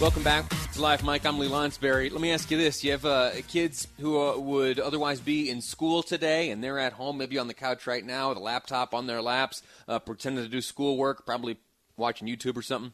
Welcome back to Live Mic. I'm Lee Lonsberry. Let me ask you this. You have uh, kids who uh, would otherwise be in school today, and they're at home, maybe on the couch right now with a laptop on their laps, uh, pretending to do schoolwork, probably watching YouTube or something.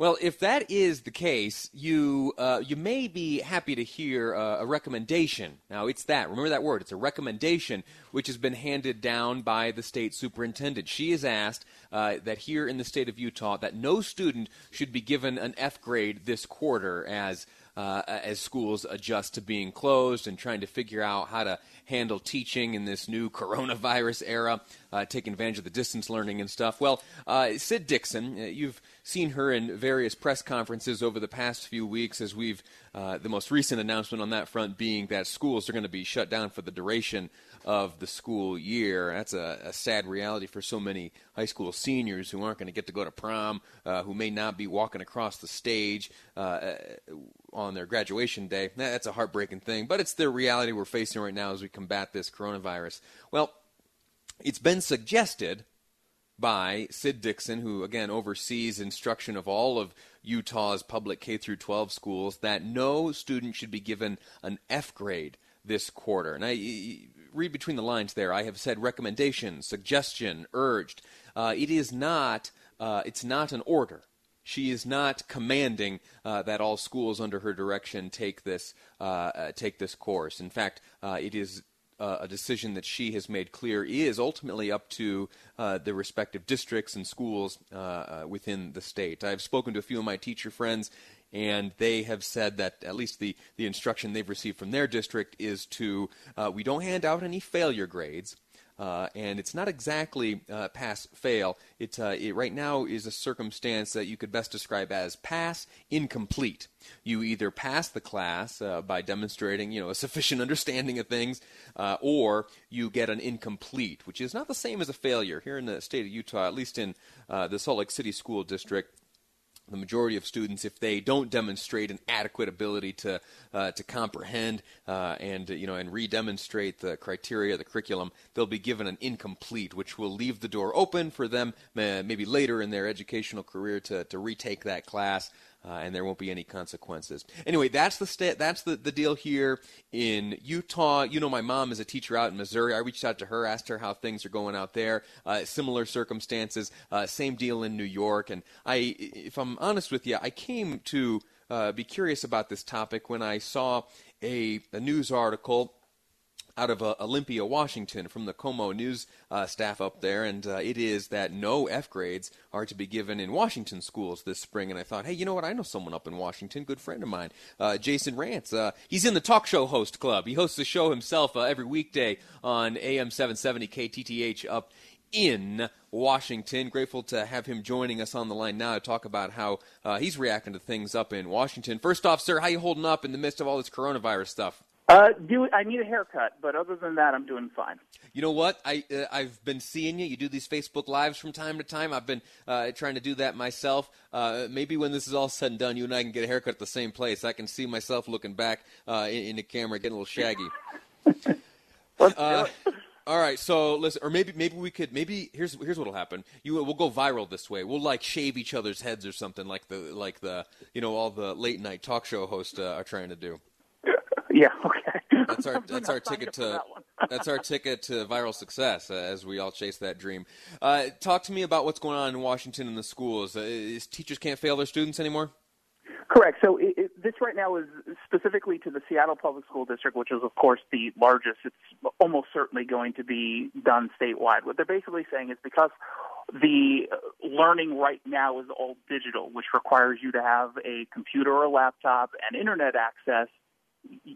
Well, if that is the case, you uh, you may be happy to hear uh, a recommendation. Now, it's that. Remember that word. It's a recommendation which has been handed down by the state superintendent. She has asked uh, that here in the state of Utah that no student should be given an F grade this quarter as uh, as schools adjust to being closed and trying to figure out how to handle teaching in this new coronavirus era, uh, taking advantage of the distance learning and stuff. Well, uh, Sid Dickson, uh, you've seen her in various press conferences over the past few weeks as we've, uh, the most recent announcement on that front being that schools are going to be shut down for the duration of the school year. That's a, a, sad reality for so many high school seniors who aren't going to get to go to prom, uh, who may not be walking across the stage uh, on their graduation day. That's a heartbreaking thing, but it's the reality we're facing right now as we combat this coronavirus. Well, it's been suggested by Sid Dickson, who again oversees instruction of all of Utah's public K through 12 schools, that no student should be given an F grade this quarter. And I read between the lines there. I have said recommendation, suggestion, urged. Uh, it is not. Uh, it's not an order. She is not commanding uh, that all schools under her direction take this uh, uh, take this course. In fact, uh, it is a decision that she has made clear is ultimately up to uh, the respective districts and schools uh, uh, within the state. I've spoken to a few of my teacher friends, and they have said that at least the, the instruction they've received from their district is to uh, we don't hand out any failure grades. Uh, and it's not exactly uh, pass fail. It, uh, it, right now is a circumstance that you could best describe as pass incomplete. You either pass the class uh, by demonstrating you know a sufficient understanding of things, uh, or you get an incomplete, which is not the same as a failure. Here in the state of Utah, at least in uh, the Salt Lake City School District, the majority of students, if they don't demonstrate an adequate ability to uh, to comprehend uh, and you know and re-demonstrate the criteria, the curriculum, they'll be given an incomplete, which will leave the door open for them uh, maybe later in their educational career to to retake that class uh, and there won't be any consequences. Anyway, that's the sta- that's the, the deal here in Utah. You know, my mom is a teacher out in Missouri. I reached out to her, asked her how things are going out there. Uh, similar circumstances, uh, same deal in New York. And I, if I'm honest with you, I came to uh, be curious about this topic when I saw a, a news article out of uh, Olympia, Washington, from the KOMO News uh, staff up there, and uh, it is that no F grades are to be given in Washington schools this spring. And I thought, hey, you know what? I know someone up in Washington, good friend of mine, uh, Jason Rantz. Uh, he's in the Talk Show Host Club. He hosts the show himself uh, every weekday on AM 770 KTTH up in Washington. Grateful to have him joining us on the line now to talk about how he's reacting to things up in Washington. First off, sir, how you holding up in the midst of all this coronavirus stuff? Uh, do I need a haircut? But other than that, I'm doing fine. You know what? I uh, I've been seeing you. You do these Facebook lives from time to time. I've been uh, trying to do that myself. Uh, maybe when this is all said and done, you and I can get a haircut at the same place. I can see myself looking back uh, in, in, the camera, getting a little shaggy. All right, so listen, or maybe maybe we could maybe here's here's what'll happen. You we'll go viral this way. We'll like shave each other's heads or something like the like the you know all the late night talk show hosts are trying to do. Yeah. Okay. That's our that's our ticket to that that's our ticket to viral success uh, as we all chase that dream. Uh, talk to me about what's going on in Washington in the schools. Uh, is teachers can't fail their students anymore? Correct. So it, it, this right now is specifically to the Seattle Public School District, which is of course the largest. It's almost certainly going to be done statewide. What they're basically saying is because the learning right now is all digital, which requires you to have a computer or a laptop and internet access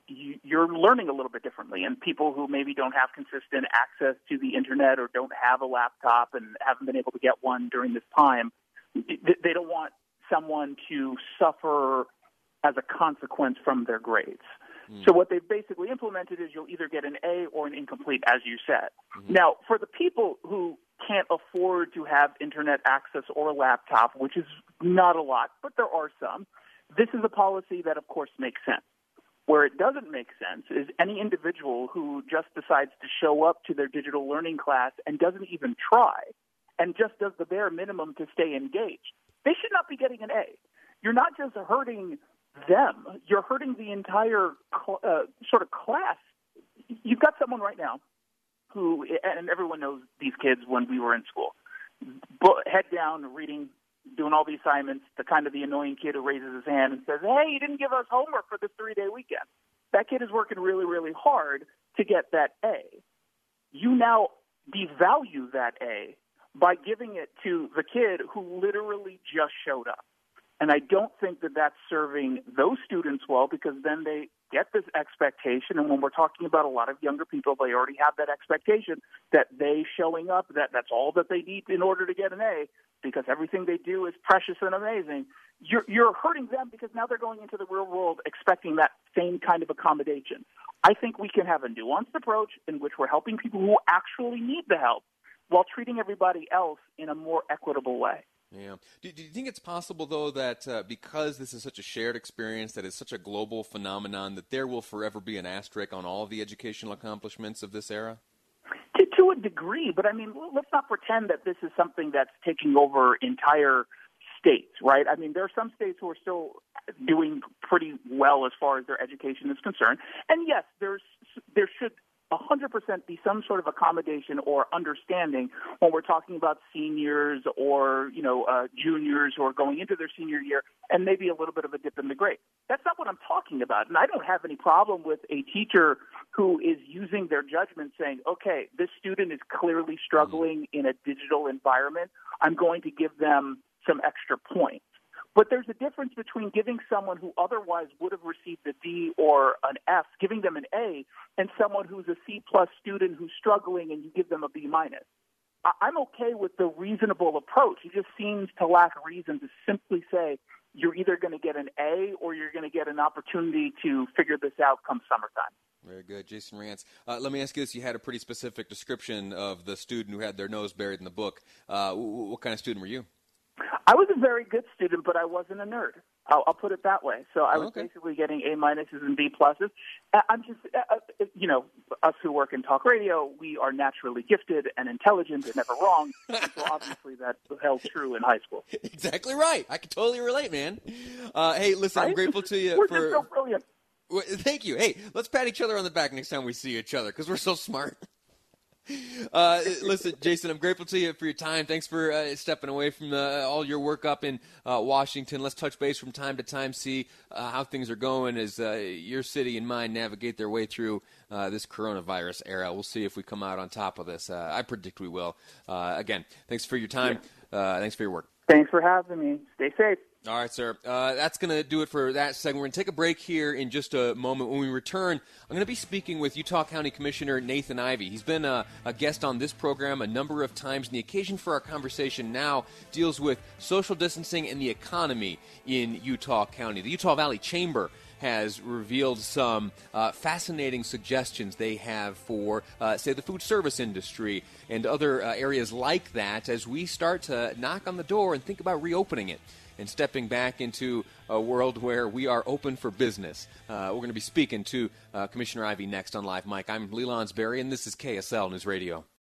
you're learning a little bit differently. And people who maybe don't have consistent access to the internet or don't have a laptop and haven't been able to get one during this time, they don't want someone to suffer as a consequence from their grades. So what they've basically implemented is you'll either get an A or an incomplete, as you said. Mm-hmm. Now, for the people who can't afford to have internet access or a laptop, which is not a lot, but there are some, this is a policy that, of course, makes sense. Where it doesn't make sense is any individual who just decides to show up to their digital learning class and doesn't even try and just does the bare minimum to stay engaged. They should not be getting an A. You're not just hurting them, you're hurting the entire uh, sort of class. You've got someone right now who, and everyone knows these kids when we were in school, head down, reading, doing all the assignments, the kind of the annoying kid who raises his hand and says, Hey, you didn't give us homework for this three day weekend. That kid is working really, really hard to get that A. You now devalue that A by giving it to the kid who literally just showed up. And I don't think that that's serving those students well because then they get this expectation. And when we're talking about a lot of younger people, they already have that expectation that they showing up, that that's all that they need in order to get an A because everything they do is precious and amazing. You're, you're hurting them because now they're going into the real world expecting that same kind of accommodation. I think we can have a nuanced approach in which we're helping people who actually need the help while treating everybody else in a more equitable way. Yeah. Do, do, you think it's possible, though, that uh, because this is such a shared experience, that it's such a global phenomenon, that there will forever be an asterisk on all the educational accomplishments of this era? A degree, but I mean, let's not pretend that this is something that's taking over entire states, right? I mean, there are some states who are still doing pretty well as far as their education is concerned, and yes, there's there should 100% be some sort of accommodation or understanding when we're talking about seniors or, you know, uh, juniors who are going into their senior year and maybe a little bit of a dip in the grade. That's not what I'm talking about. And I don't have any problem with a teacher who is using their judgment saying, okay, this student is clearly struggling in a digital environment. I'm going to give them some extra points. But there's a difference between giving someone who otherwise would have received a D or an F, giving them an A, and someone who's a C plus student who's struggling and you give them a B minus. I'm okay with the reasonable approach. It just seems to lack reason to simply say you're either going to get an A or you're going to get an opportunity to figure this out come summertime. Very good. Jason Rantz. Uh, let me ask you this. You had a pretty specific description of the student who had their nose buried in the book. Uh, what kind of student were you? I was a very good student, but I wasn't a nerd. I'll, I'll put it that way. So I was okay. basically getting A minuses and B pluses. I'm just, uh, uh, you know, us who work in talk radio, we are naturally gifted and intelligent and never wrong. so obviously that held true in high school. Exactly right. I can totally relate, man. Uh, hey, listen, right? I'm grateful to you we're for. Just so brilliant. Thank you. Hey, let's pat each other on the back next time we see each other because we're so smart. Uh, listen, Jason, I'm grateful to you for your time. Thanks for uh, stepping away from uh, all your work up in uh, Washington. Let's touch base from time to time, see uh, how things are going as uh, your city and mine navigate their way through this coronavirus era. We'll see if we come out on top of this. I predict we will. again, thanks for your time. thanks for your work. Thanks for having me. Stay safe. All right, sir. Uh, that's going to do it for that segment. We're going to take a break here in just a moment. When we return, I'm going to be speaking with Utah County Commissioner Nathan Ivie. He's been a, a, guest on this program a number of times, and the occasion for our conversation now deals with social distancing and the economy in Utah County. The Utah Valley Chamber has revealed some uh, fascinating suggestions they have for, uh, say, the food service industry and other uh, areas like that as we start to knock on the door and think about reopening it and stepping back into a world where we are open for business. Uh, we're going to be speaking to uh, Commissioner Ivie next on Live Mic. I'm Lee Lonsberry, and this is KSL News Radio.